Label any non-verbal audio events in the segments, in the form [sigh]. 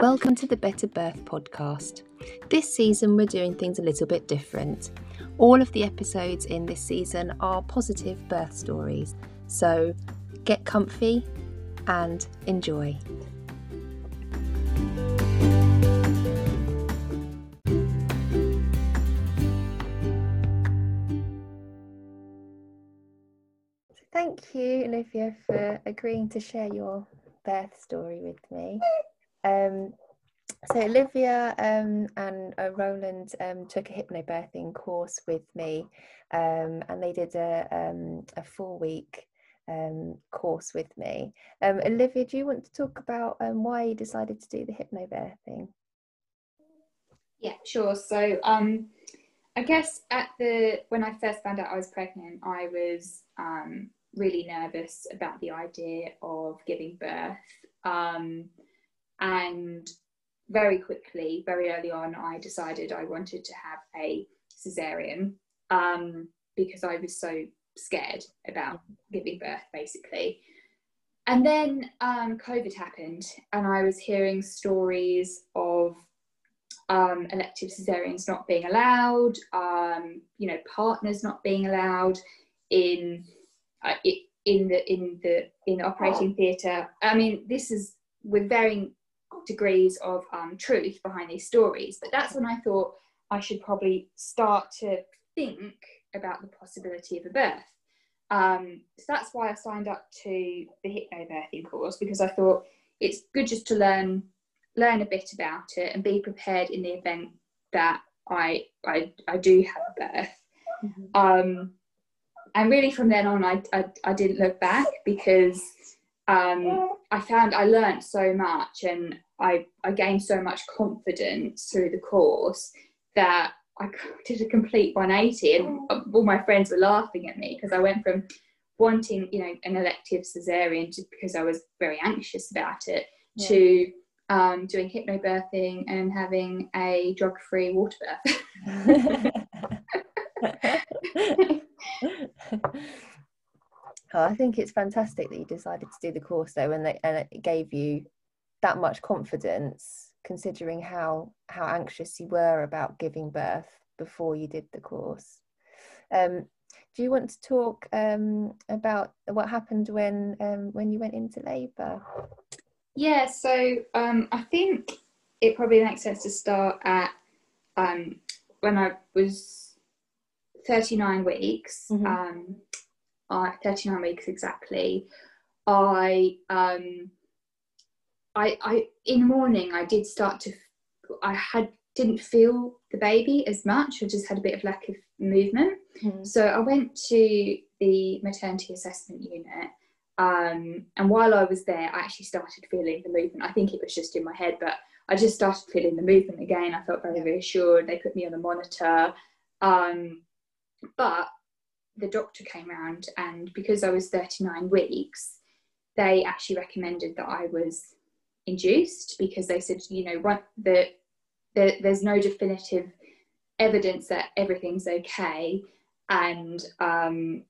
Welcome to the Better Birth podcast. This season, we're doing things a little bit different. All of the episodes in this season are positive birth stories, so get comfy and enjoy. Thank you, Olivia, for agreeing to share your birth story with me. Um, so Olivia um, and uh, Roland um, took a hypnobirthing course with me, um, and they did a um, a four week um, course with me. Um, Olivia, do you want to talk about why you decided to do the hypnobirthing? Yeah, sure. So I guess at the when I first found out I was pregnant, I was really nervous about the idea of giving birth. And very quickly, very early on, I decided I wanted to have a cesarean um, because I was so scared about giving birth, basically. And then um, COVID happened, and I was hearing stories of um, elective cesareans not being allowed, um, you know, partners not being allowed in uh, in the in the in the operating theatre. I mean, this is with varying degrees of um, truth behind these stories. But that's when I thought I should probably start to think about the possibility of a birth. Um, so that's why I signed up to the hypnobirthing course because I thought it's good just to learn learn a bit about it and be prepared in the event that I I, I do have a birth. Mm-hmm. Um, and really from then on, I, I, I didn't look back because um, I found I learned so much and I, I gained so much confidence through the course that I [laughs] did a complete 180 and all my friends were laughing at me because I went from wanting, you know, an elective cesarean just because I was very anxious about it yeah. to um, doing hypnobirthing and having a drug-free water birth. [laughs] [laughs] Oh, I think it's fantastic that you decided to do the course though, and, and it gave you that much confidence, considering how how anxious you were about giving birth before you did the course. Um, do you want to talk um, about what happened when um, when you went into labour? Yeah, so um, I think it probably makes sense to start at um, when I was 39 weeks. Mm-hmm. Um, uh, 39 weeks exactly, I, um, I, I, in the morning, I did start to, I had, didn't feel the baby as much. I just had a bit of lack of movement. Mm-hmm. So I went to the maternity assessment unit. Um, and while I was there, I actually started feeling the movement. I think it was just in my head, but I just started feeling the movement again. I felt very reassured. They put me on a monitor. Um, but the doctor came around and because I was 39 weeks, they actually recommended that I was induced because they said, you know, what the, the there's no definitive evidence that everything's okay, and um,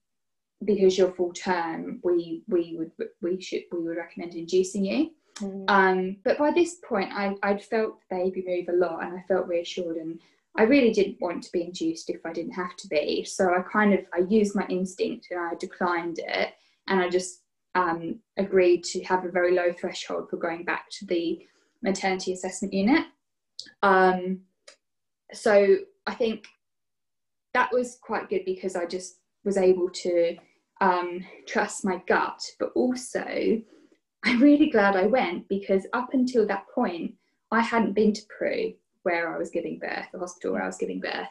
because you're full term, we we would we should we would recommend inducing you. Mm. Um, but by this point, I I'd felt the baby move a lot, and I felt reassured and I really didn't want to be induced if I didn't have to be. So I kind of I used my instinct and I declined it, and I just um, agreed to have a very low threshold for going back to the maternity assessment unit. Um, so I think that was quite good because I just was able to um, trust my gut, but also I'm really glad I went because up until that point I hadn't been to Prue where I was giving birth, the hospital where I was giving birth.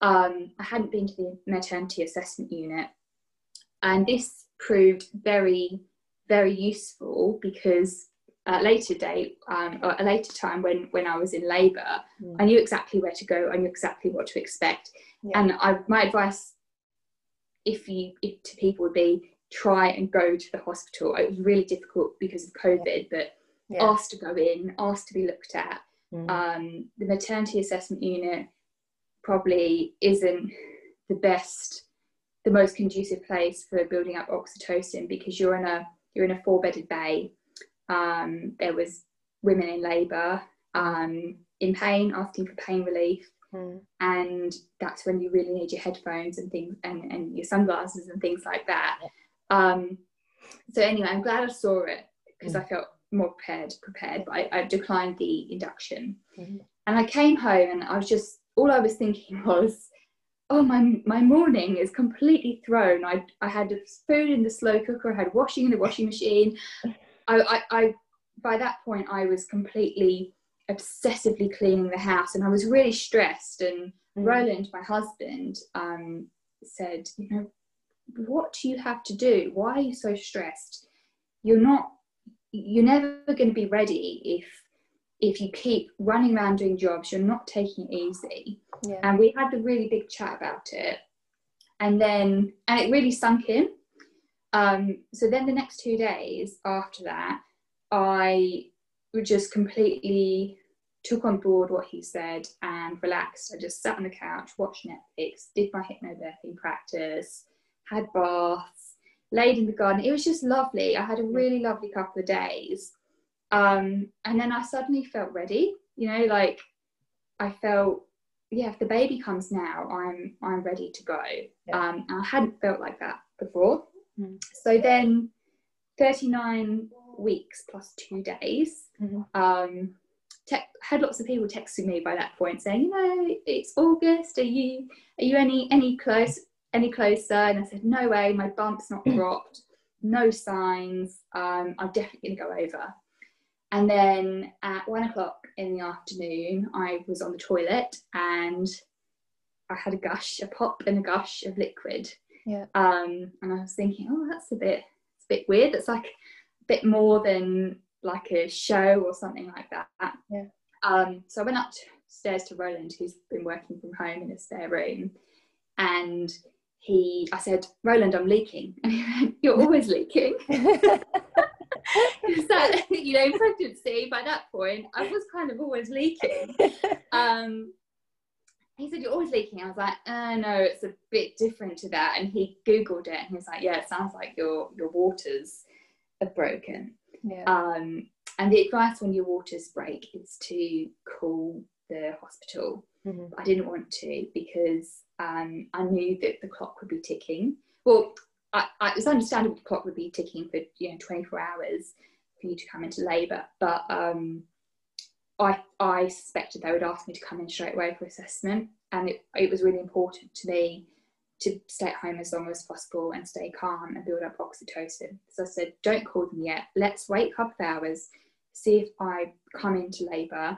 Um, I hadn't been to the maternity assessment unit, and this proved very, very useful because at a later date, um, or a later time when when I was in labour, mm. I knew exactly where to go. I knew exactly what to expect, yeah. and I, my advice, if you if to people would be try and go to the hospital. It was really difficult because of COVID, but yeah. asked to go in, asked to be looked at, Mm. Um, the maternity assessment unit probably isn't the best, the most conducive place for building up oxytocin because you're in a you're in a four bedded bay. Um, there was women in labour um, in pain, asking for pain relief. Mm. And that's when you really need your headphones and things and, and your sunglasses and things like that. Um, so anyway, I'm glad I saw it because I felt more prepared prepared, but I, I declined the induction. Mhm. And I came home and I was just all I was thinking [laughs] was, oh my my morning is completely thrown. I I had food in the slow cooker, I had washing in the washing machine. I, I, I by that point I was completely obsessively cleaning the house and I was really stressed and Mm. Roland, my husband, um, said, you know, what do you have to do? Why are you so stressed? You're not you're never going to be ready if if you keep running around doing jobs you're not taking it easy. Yeah. and we had a really big chat about it. And then and it really sunk in. Um, so then the next two days after that i just completely took on board what he said and relaxed. I just sat on the couch watched netflix did my hypnobirthing practice had baths laid in the garden. It was just lovely. I had a really lovely couple of days um, and then i suddenly felt ready you know like i felt yeah, if the baby comes now, I'm I'm ready to go. Yeah. Um, and I hadn't felt like that before. Mm. So then, 39 weeks plus two days. Mhm. Um, te- had lots of people texting me by that point saying, you know, it's August. Are you are you any any close any closer? And I said, no way. My bump's not [clears throat] dropped. No signs. Um, I'm definitely going to go over. And then at one o'clock in the afternoon, I was on the toilet and I had a gush, a pop and a gush of liquid. Yeah. Um, and I was thinking, oh, that's a bit, it's a bit weird. That's like a bit more than like a show or something like that. Yeah. Um, so I went upstairs to Roland, who's been working from home in a spare room, and he, I said, Roland, I'm leaking. [laughs] And he went, You're always leaking. [laughs] [laughs] Is that [laughs] you know pregnancy by that point i was kind of always leaking um he said you're always leaking i was like uh, no it's a bit different to that and he googled it and he was like yeah it sounds like your your waters are broken yeah. um and the advice when your waters break is to call the hospital Mhm. I didn't want to because um, I knew that the clock would be ticking. Well, I, I, it was understandable the clock would be ticking for you know 24 hours for you to come into labour, but um, I I suspected they would ask me to come in straight away for assessment, and it, it was really important to me to stay at home as long as possible and stay calm and build up oxytocin. So I said, don't call them yet. Let's wait a couple of hours, see if I come into labour.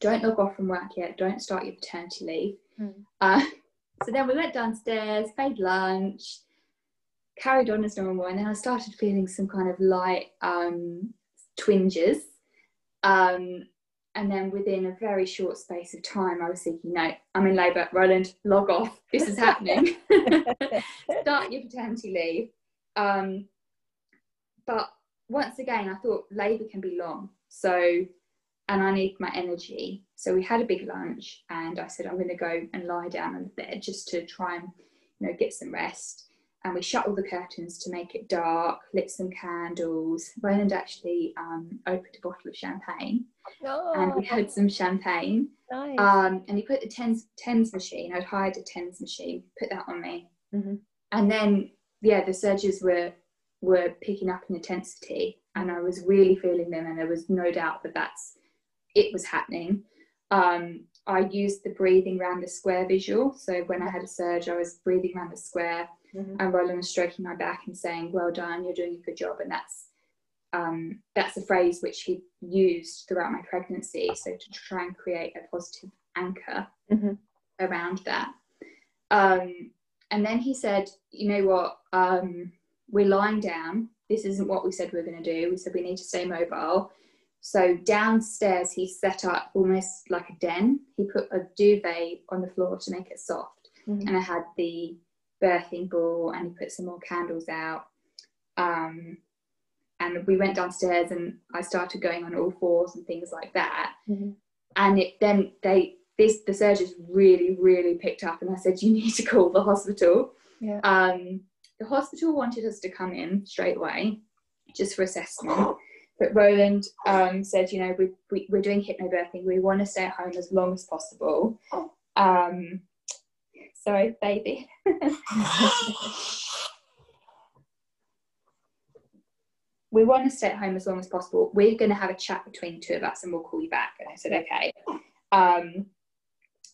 Don't log off from work yet. Don't start your paternity leave. Mm. Uh, [laughs] so then we went downstairs, made lunch, carried on as normal, and then I started feeling some kind of light um, twinges. Um, and then within a very short space of time, I was thinking, no, I'm in labour. Roland, log off. This is happening. [laughs] Start your paternity leave. Um, but once again, I thought labour can be long. So, and I need my energy. So we had a big lunch, and I said, I'm going to go and lie down on the bed just to try and, you know, get some rest. And we shut all the curtains to make it dark, lit some candles. Roland actually um, opened a bottle of champagne, and we Oh, had some champagne. nice. Um, and he put the tens tens machine. I'd hired a tens machine. Put that on me, Mhm. and then yeah, the surges were were picking up in intensity, and I was really feeling them, and there was no doubt that that's it was happening. Um, I used the breathing around the square visual. So when I had a surge, I was breathing around the square, Mhm. and Roland was stroking my back and saying, "Well done, you're doing a good job," and that's um, that's a phrase which he used throughout my pregnancy. So to try and create a positive anchor Mhm. around that. Um, and then he said, "You know what? Um, we're lying down. This isn't what we said we are going to do. We said we need to stay mobile." So downstairs, he set up almost like a den. He put a duvet on the floor to make it soft, Mhm. and I had the birthing ball, and he put some more candles out. Um, and we went downstairs, and I started going on all fours and things like that Mhm. and it then they this the surges really really picked up and i said you need to call the hospital Yeah. um the hospital wanted us to come in straight away just for assessment but Roland um, said, you know, we, we, we're doing hypnobirthing. We want to stay at home as long as possible. Um, sorry, baby. [laughs] we want to stay at home as long as possible. We're going to have a chat between two of us and we'll call you back. And I said, okay. Um,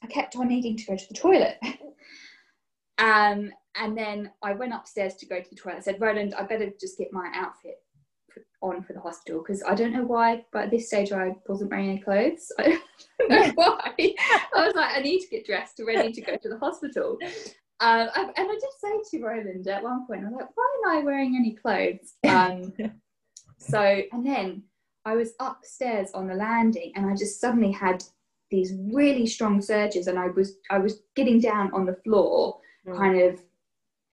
I kept on needing to go to the toilet. [laughs] um, and then I went upstairs to go to the toilet. I said, Roland, I better just get my outfit on for the hospital because I don't know why, but at this stage I wasn't wearing any clothes. [laughs] I don't know [laughs] why. I was like, I need to get dressed, ready to go to the hospital. Um, and I did say to Roland at one point, I was like, why am I wearing any clothes? Um, [laughs] so, and then I was upstairs on the landing and I just suddenly had these really strong surges and I was I was getting down on the floor, mm. kind of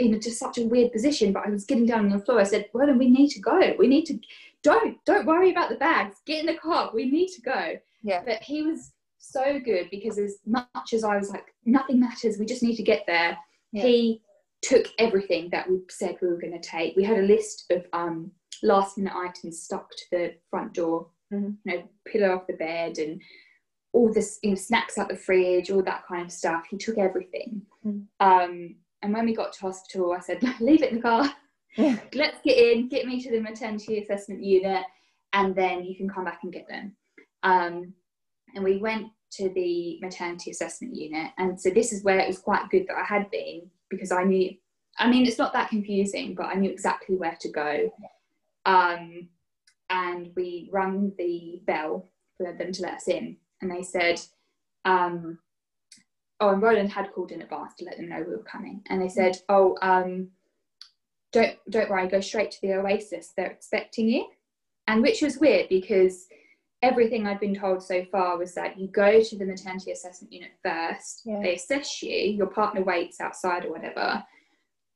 in just such a weird position, but I was getting down on the floor. I said, Well, then we need to go. We need to don't don't worry about the bags. Get in the car. We need to go. Yeah. But he was so good because as much as I was like, nothing matters, we just need to get there. Yeah. He took everything that we said we were going to take. We had a list of um, last minute items stuck to the front door, mm-hmm. you know, pillow off the bed and all this, you know, snacks out the fridge, all that kind of stuff. He took everything. Mm-hmm. Um, and when we got to hospital, I said, leave it in the car. [laughs] Let's get in, get me to the maternity assessment unit, and then you can come back and get them. Um, and we went to the maternity assessment unit. And so this is where it was quite good that I had been because I knew, I mean, it's not that confusing, but I knew exactly where to go. Um, and we rung the bell for them to let us in. And they said, um, oh, and Roland had called in advance to let them know we were coming. And they said, oh, um, don't don't worry, go straight to the Oasis. They're expecting you. And which was weird because everything I'd been told so far was that you go to the maternity assessment unit first. Yeah. They assess you. Your partner waits outside or whatever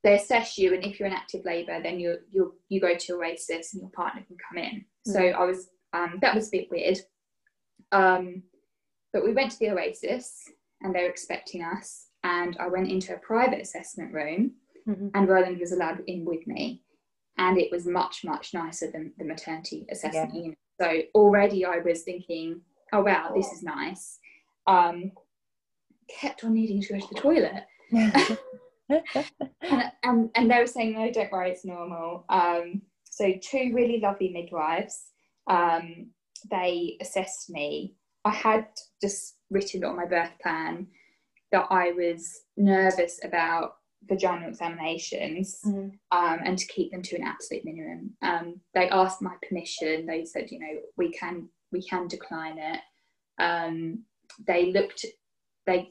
they assess you, and if you're in active labour, then you you you go to Oasis, and your partner can come in. Mm. So I was um, that was a bit weird. Um, but we went to the Oasis, and they were expecting us, and I went into a private assessment room, mm-hmm. and Roland was allowed in with me, and it was much much nicer than the maternity assessment yeah. unit. So already I was thinking, oh wow, this is nice. Um, kept on needing to go to the toilet. [laughs] and, and, and they were saying, no, don't worry, it's normal. Um, so two really lovely midwives. Um, they assessed me. I had just written on my birth plan that I was nervous about vaginal examinations mm. um, and to keep them to an absolute minimum. Um, they asked my permission. They said, you know, we can we can decline it. Um, they looked. They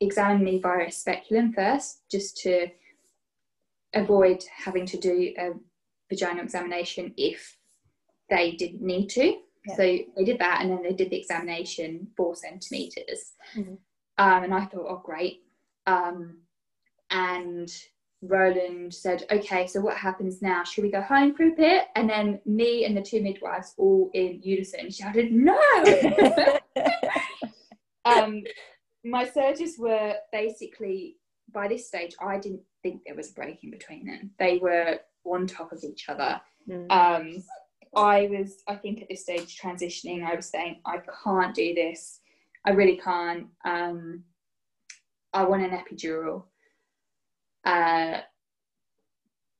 examined me via a speculum first, just to avoid having to do a vaginal examination if they didn't need to. Yeah. So they did that, and then they did the examination four centimeters. Mm-hmm. Um, and I thought, oh, great. Um, and Roland said, okay, so what happens now? Should we go home for a bit? And then me and the two midwives, all in unison, shouted, no! [laughs] um, my surges were basically by this stage I didn't think there was a break in between them. They were on top of each other. Mm. Um, I was, I think, at this stage transitioning. I was saying, I can't do this. I really can't. Um, I want an epidural. Uh,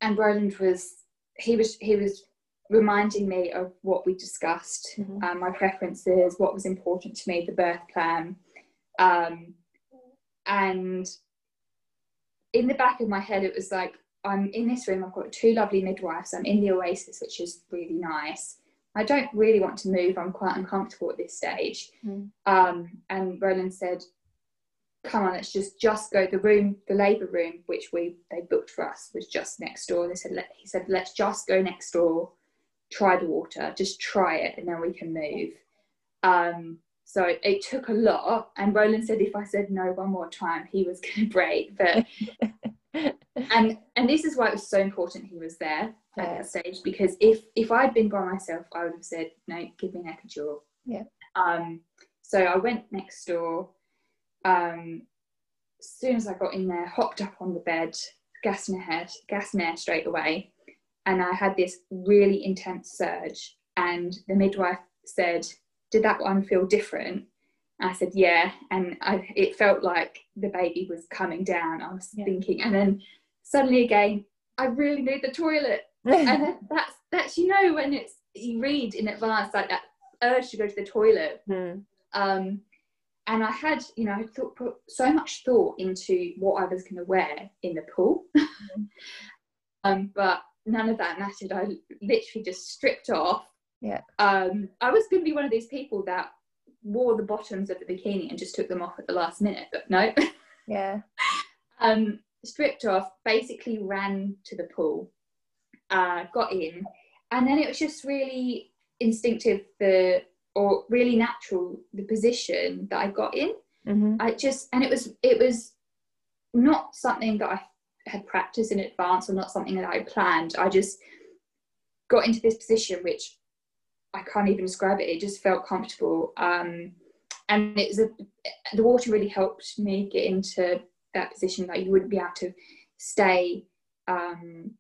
and Roland was, he was, he was reminding me of what we discussed, mm-hmm. um, my preferences, what was important to me, the birth plan. Um, and in the back of my head, it was like, I'm in this room, I've got two lovely midwives, I'm in the Oasis, which is really nice. I don't really want to move, I'm quite uncomfortable at this stage. Mm. Um, and Roland said, come on, let's just just go. The room, the labour room, which we they booked for us, was just next door. They said, let, he said, let's just go next door, try the water, just try it, and then we can move. Um, so it took a lot. And Roland said if I said no one more time, he was going to break. But [laughs] and [laughs] and this is why it was so important he was there at yeah. that stage because if if I'd been by myself, I would have said no, give me an epidural. Yeah. Um. So I went next door. Um. As soon as I got in there, hopped up on the bed, gas in air, gas in air straight away, and I had this really intense surge and the midwife said, "Did that one feel different?" I said, "Yeah," and I, it felt like the baby was coming down. I was yeah. thinking, and then suddenly again, I really need the toilet, [laughs] and that's that's you know when it's you read in advance like that urge to go to the toilet. Mm. Um, and I had, you know, I thought put so much thought into what I was going to wear in the pool, [laughs] mm. um, but none of that mattered. I literally just stripped off. Yeah. Um, I was going to be one of these people that wore the bottoms of the bikini and just took them off at the last minute, but no. [laughs] Yeah. [laughs] um, stripped off, basically ran to the pool, uh, got in, and then it was just really instinctive the or really natural the position that I got in. Mm-hmm. I just and it was it was not something that I had practiced in advance or not something that I planned. I just got into this position which I can't even describe it. It just felt comfortable. Um, and it was a, the water really helped me get into that position that you wouldn't be able to stay um,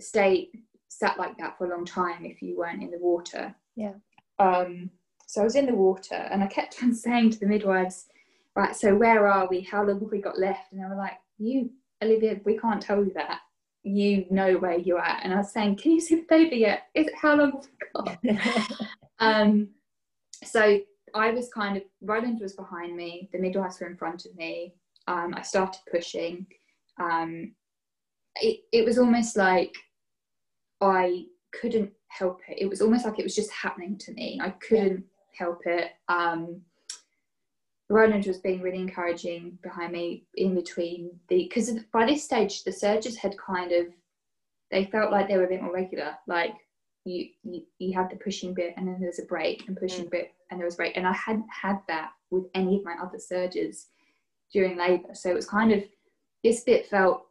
stay sat like that for a long time if you weren't in the water. Yeah. Um, so I was in the water and I kept [laughs] on saying to the midwives, right, so where are we? How long have we got left? And they were like, you Olivia, we can't tell you that. You know where you're at. And I was saying, can you see the baby yet? Is it how long have we got? um, so I was kind of, Roland was behind me, the midwives were in front of me. Um, I started pushing. Um, it, it was almost like I couldn't help it. It was almost like it was just happening to me. I couldn't help it. Um, Roland was being really encouraging behind me in between the because by this stage the surges had kind of they felt like they were a bit more regular. Like you you, you had the pushing bit and then there was a break and pushing mm. bit and there was a break and I hadn't had that with any of my other surges during labour. So it was kind of this bit felt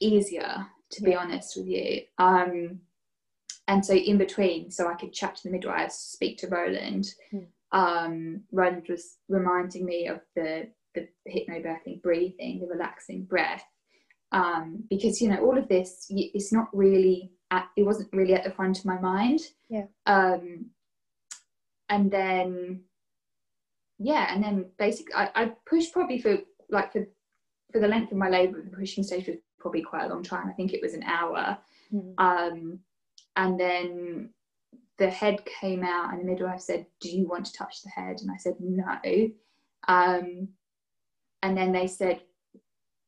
easier to be honest with you. Um, and so in between, so I could chat to the midwives, speak to Roland. Mm um, Roland was reminding me of the the hypnobirthing breathing, the relaxing breath, um, because you know all of this it's not really at, it wasn't really at the front of my mind. Yeah. Um, and then yeah, and then basically I, I pushed probably for like for for the length of my labour, the pushing stage was probably quite a long time. I think it was an hour. Mm. Um, and then the head came out and the midwife said, Do you want to touch the head? And I said, No. Um, and then they said,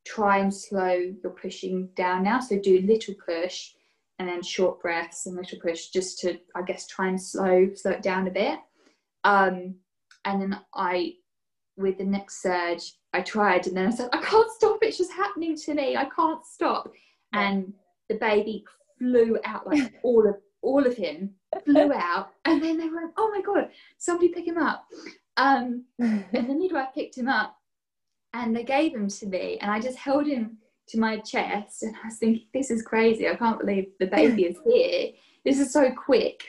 Try and slow your pushing down now. So do little push and then short breaths and little push just to, I guess, try and slow, slow it down a bit. Um, and then I, with the next surge, I tried and then I said, I can't stop. It's just happening to me. I can't stop. And the baby flew out like [laughs] all of all of him flew out and then they went oh my god somebody pick him up. Um, and the midwife picked him up and they gave him to me and i just held him to my chest and i was thinking this is crazy. I can't believe the baby is [laughs] here. This is so quick.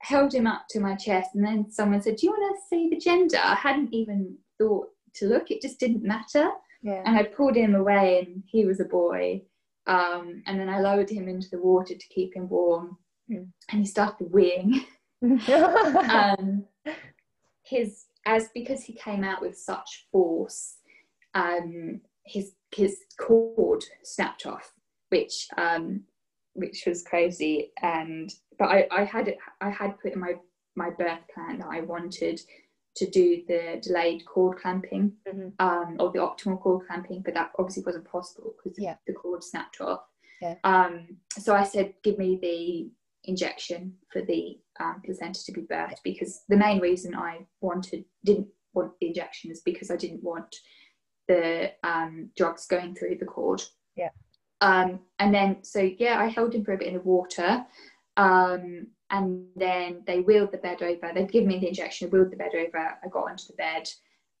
Held him up to my chest and then someone said do you want to see the gender? I hadn't even thought to look. It just didn't matter. Yeah. and i pulled him away and he was a boy. Um, and then i lowered him into the water to keep him warm mm. and he started weeing. [laughs] um, his as because he came out with such force, um, his his cord snapped off, which um, which was crazy. And but I, I had it, I had put in my my birth plan that I wanted to do the delayed cord clamping mm-hmm. um, or the optimal cord clamping, but that obviously wasn't possible because yeah. the cord snapped off. Yeah. Um, so I said, give me the injection for the um, placenta to be birthed because the main reason I wanted didn't want the injection is because I didn't want the um, drugs going through the cord. Yeah. Um, and then so yeah, I held him for a bit in the water. Um, and then they wheeled the bed over. They'd given me the injection, wheeled the bed over. I got onto the bed,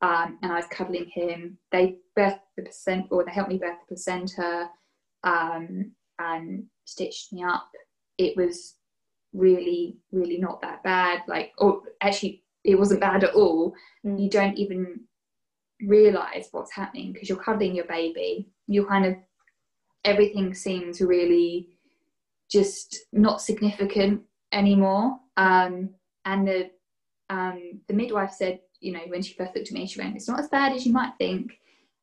um, and I was cuddling him. They birthed the placenta, or they helped me birth the placenta, um, and stitched me up it was really, really not that bad. Like, or actually, it wasn't bad at all. Mm. You don't even realize what's happening because you're cuddling your baby. You kind of, everything seems really just not significant anymore. Um, and the um, the midwife said, you know, when she first looked at me, she went, "It's not as bad as you might think,"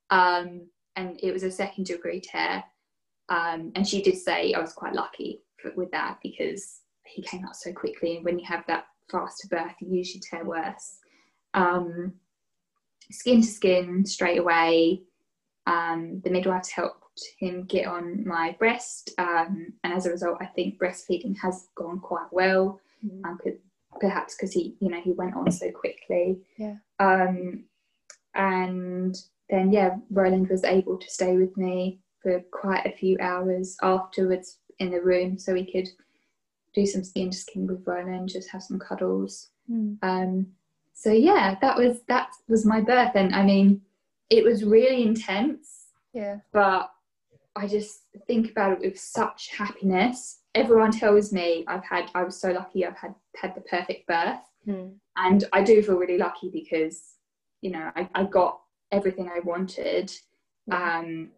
um, and it was a second degree tear. Um, and she did say I was quite lucky with that because he came out so quickly, and when you have that faster birth, you usually tear worse. Um, skin to skin straight away. Um, the midwives helped him get on my breast, um, and as a result, I think breastfeeding has gone quite well. Mm. Um, perhaps because he, you know, he went on so quickly. Yeah. Um, and then yeah, Roland was able to stay with me for quite a few hours afterwards in the room, so we could do some skin to skin with Roland, just have some cuddles. Mm. Um, so yeah, that was that was my birth, and I mean, it was really intense. Yeah. But I just think about it with such happiness. Everyone tells me I've had I was so lucky I've had had the perfect birth. Mm. And I do feel really lucky because, you know, I, I got everything I wanted. Um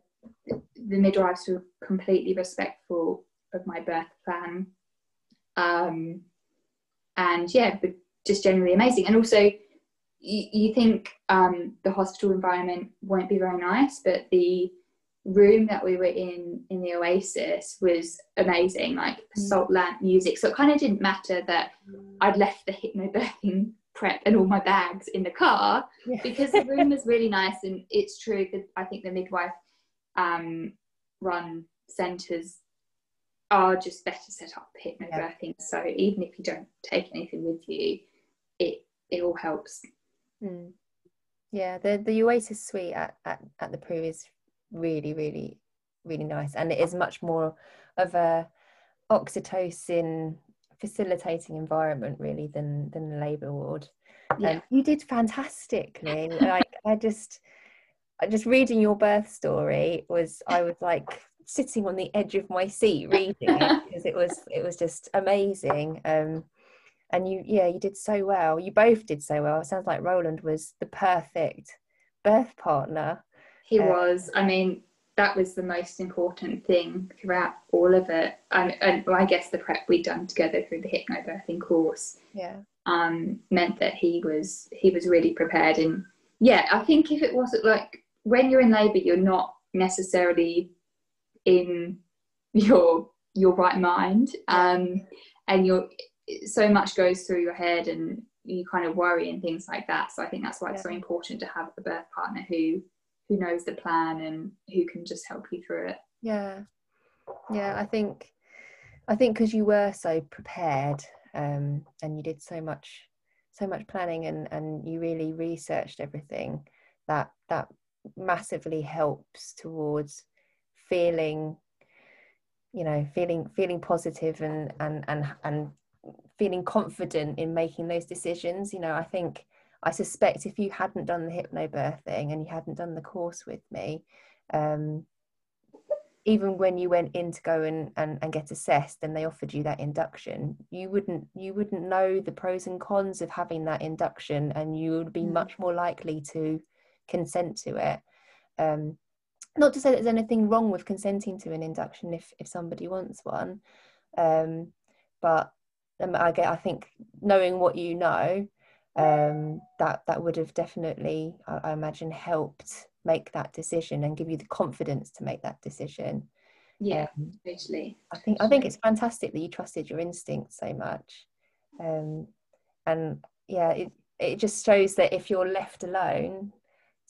the midwives were completely respectful of my birth plan. Um and yeah, just generally amazing. And also you, you think um, the hospital environment won't be very nice, but the room that we were in in the Oasis was amazing, like mm. salt lamp music. So it kind of didn't matter that I'd left the hypnobirthing [laughs] prep and all my bags in the car yeah. because the room was really nice. And it's true that I think the midwife um, run centres are just better set up for hypnobirthing. Yeah. So even if you don't take anything with you, it it all helps. Mm. Yeah, the the Oasis suite at, at, at the Prue is really, really, really nice. And it is much more of a oxytocin facilitating environment really than than the labour ward. Yeah. Um, you did fantastically. like I just just reading your birth story was I was like sitting on the edge of my seat reading it [laughs] because it was it was just amazing. Um and you yeah, you did so well. You both did so well. It sounds like Roland was the perfect birth partner. He uh, was. I mean, that was the most important thing throughout all of it. And, and well, I guess the prep we'd done together through the hypnobirthing course, yeah, um, meant that he was he was really prepared. And yeah, I think if it wasn't like when you're in labour, you're not necessarily in your your right mind, um, and you're so much goes through your head and you kind of worry and things like that. So I think that's why it's yeah. so important to have a birth partner who who knows the plan and who can just help you through it yeah yeah i think i think because you were so prepared um, and you did so much so much planning and and you really researched everything that that massively helps towards feeling you know feeling feeling positive and and and and feeling confident in making those decisions you know i think I suspect if you hadn't done the hypnobirthing and you hadn't done the course with me, um, even when you went in to go and, and, and get assessed and they offered you that induction, you wouldn't you wouldn't know the pros and cons of having that induction and you would be mm. much more likely to consent to it. Um, not to say that there's anything wrong with consenting to an induction if, if somebody wants one. Um, but um, I get I think knowing what you know um, that that would have definitely, I, I, imagine, helped make that decision and give you the confidence to make that decision. Yeah, um, totally. I think I think it's fantastic that you trusted your instincts so much, um, and yeah, it it just shows that if you're left alone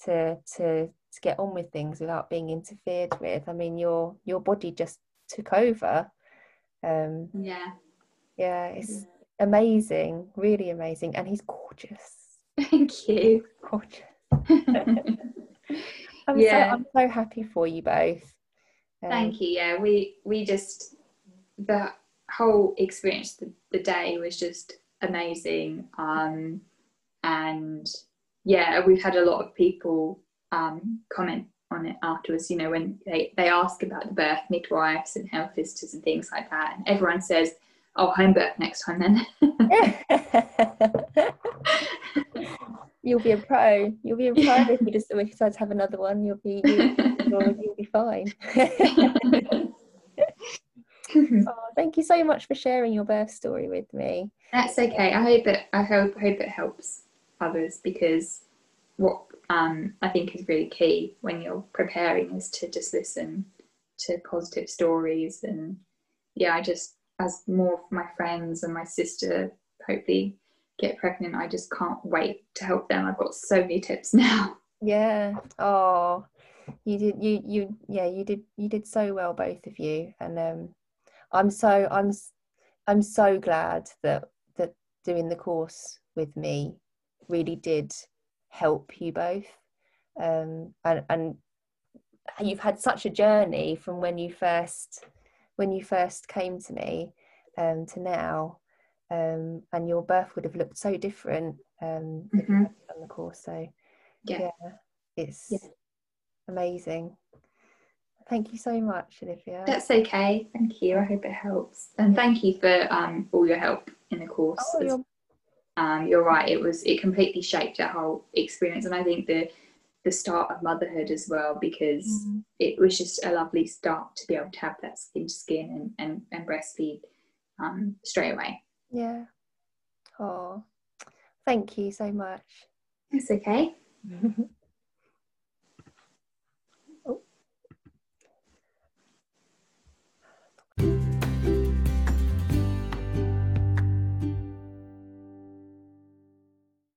to to to get on with things without being interfered with, I mean, your your body just took over. Um, yeah, yeah, it's. Yeah amazing, really amazing, and he's gorgeous. Thank you. Gorgeous. [laughs] I'm yeah. so I'm so happy for you both. Um, Thank you. Yeah, we we just the whole experience the, the day was just amazing. Um, and yeah, we've had a lot of people um, comment on it afterwards. You know, when they they ask about the birth midwives and health visitors and things like that, and everyone says Oh, home birth next time then. [laughs] you'll be a pro. You'll be a pro if you just if you decide to have another one. You'll be you'll, you'll [laughs] be fine. [laughs] oh, thank you so much for sharing your birth story with me. That's okay. I hope it. I hope hope it helps others because what um, I think is really key when you're preparing is to just listen to positive stories and yeah, I just as more of my friends and my sister hopefully get pregnant, I just can't wait to help them. I've got so many tips [laughs] now. Yeah. Oh, you did. You you yeah. You did. You did so well, both of you. And um, I'm so I'm I'm so glad that that doing the course with me really did help you both. Um, and and you've had such a journey from when you first when you first came to me um, to now um, and your birth would have looked so different um, mm-hmm. on the course so yeah, yeah it's yeah. amazing thank you so much olivia that's okay thank you i hope it helps and thank you for um, all your help in the course oh. Um, you're right it was it completely shaped our whole experience and i think the the start of motherhood as well because mm-hmm. it was just a lovely start to be able to have that skin to skin and, and, and breastfeed um, straight away. Yeah. Oh, thank you so much. It's okay. [laughs]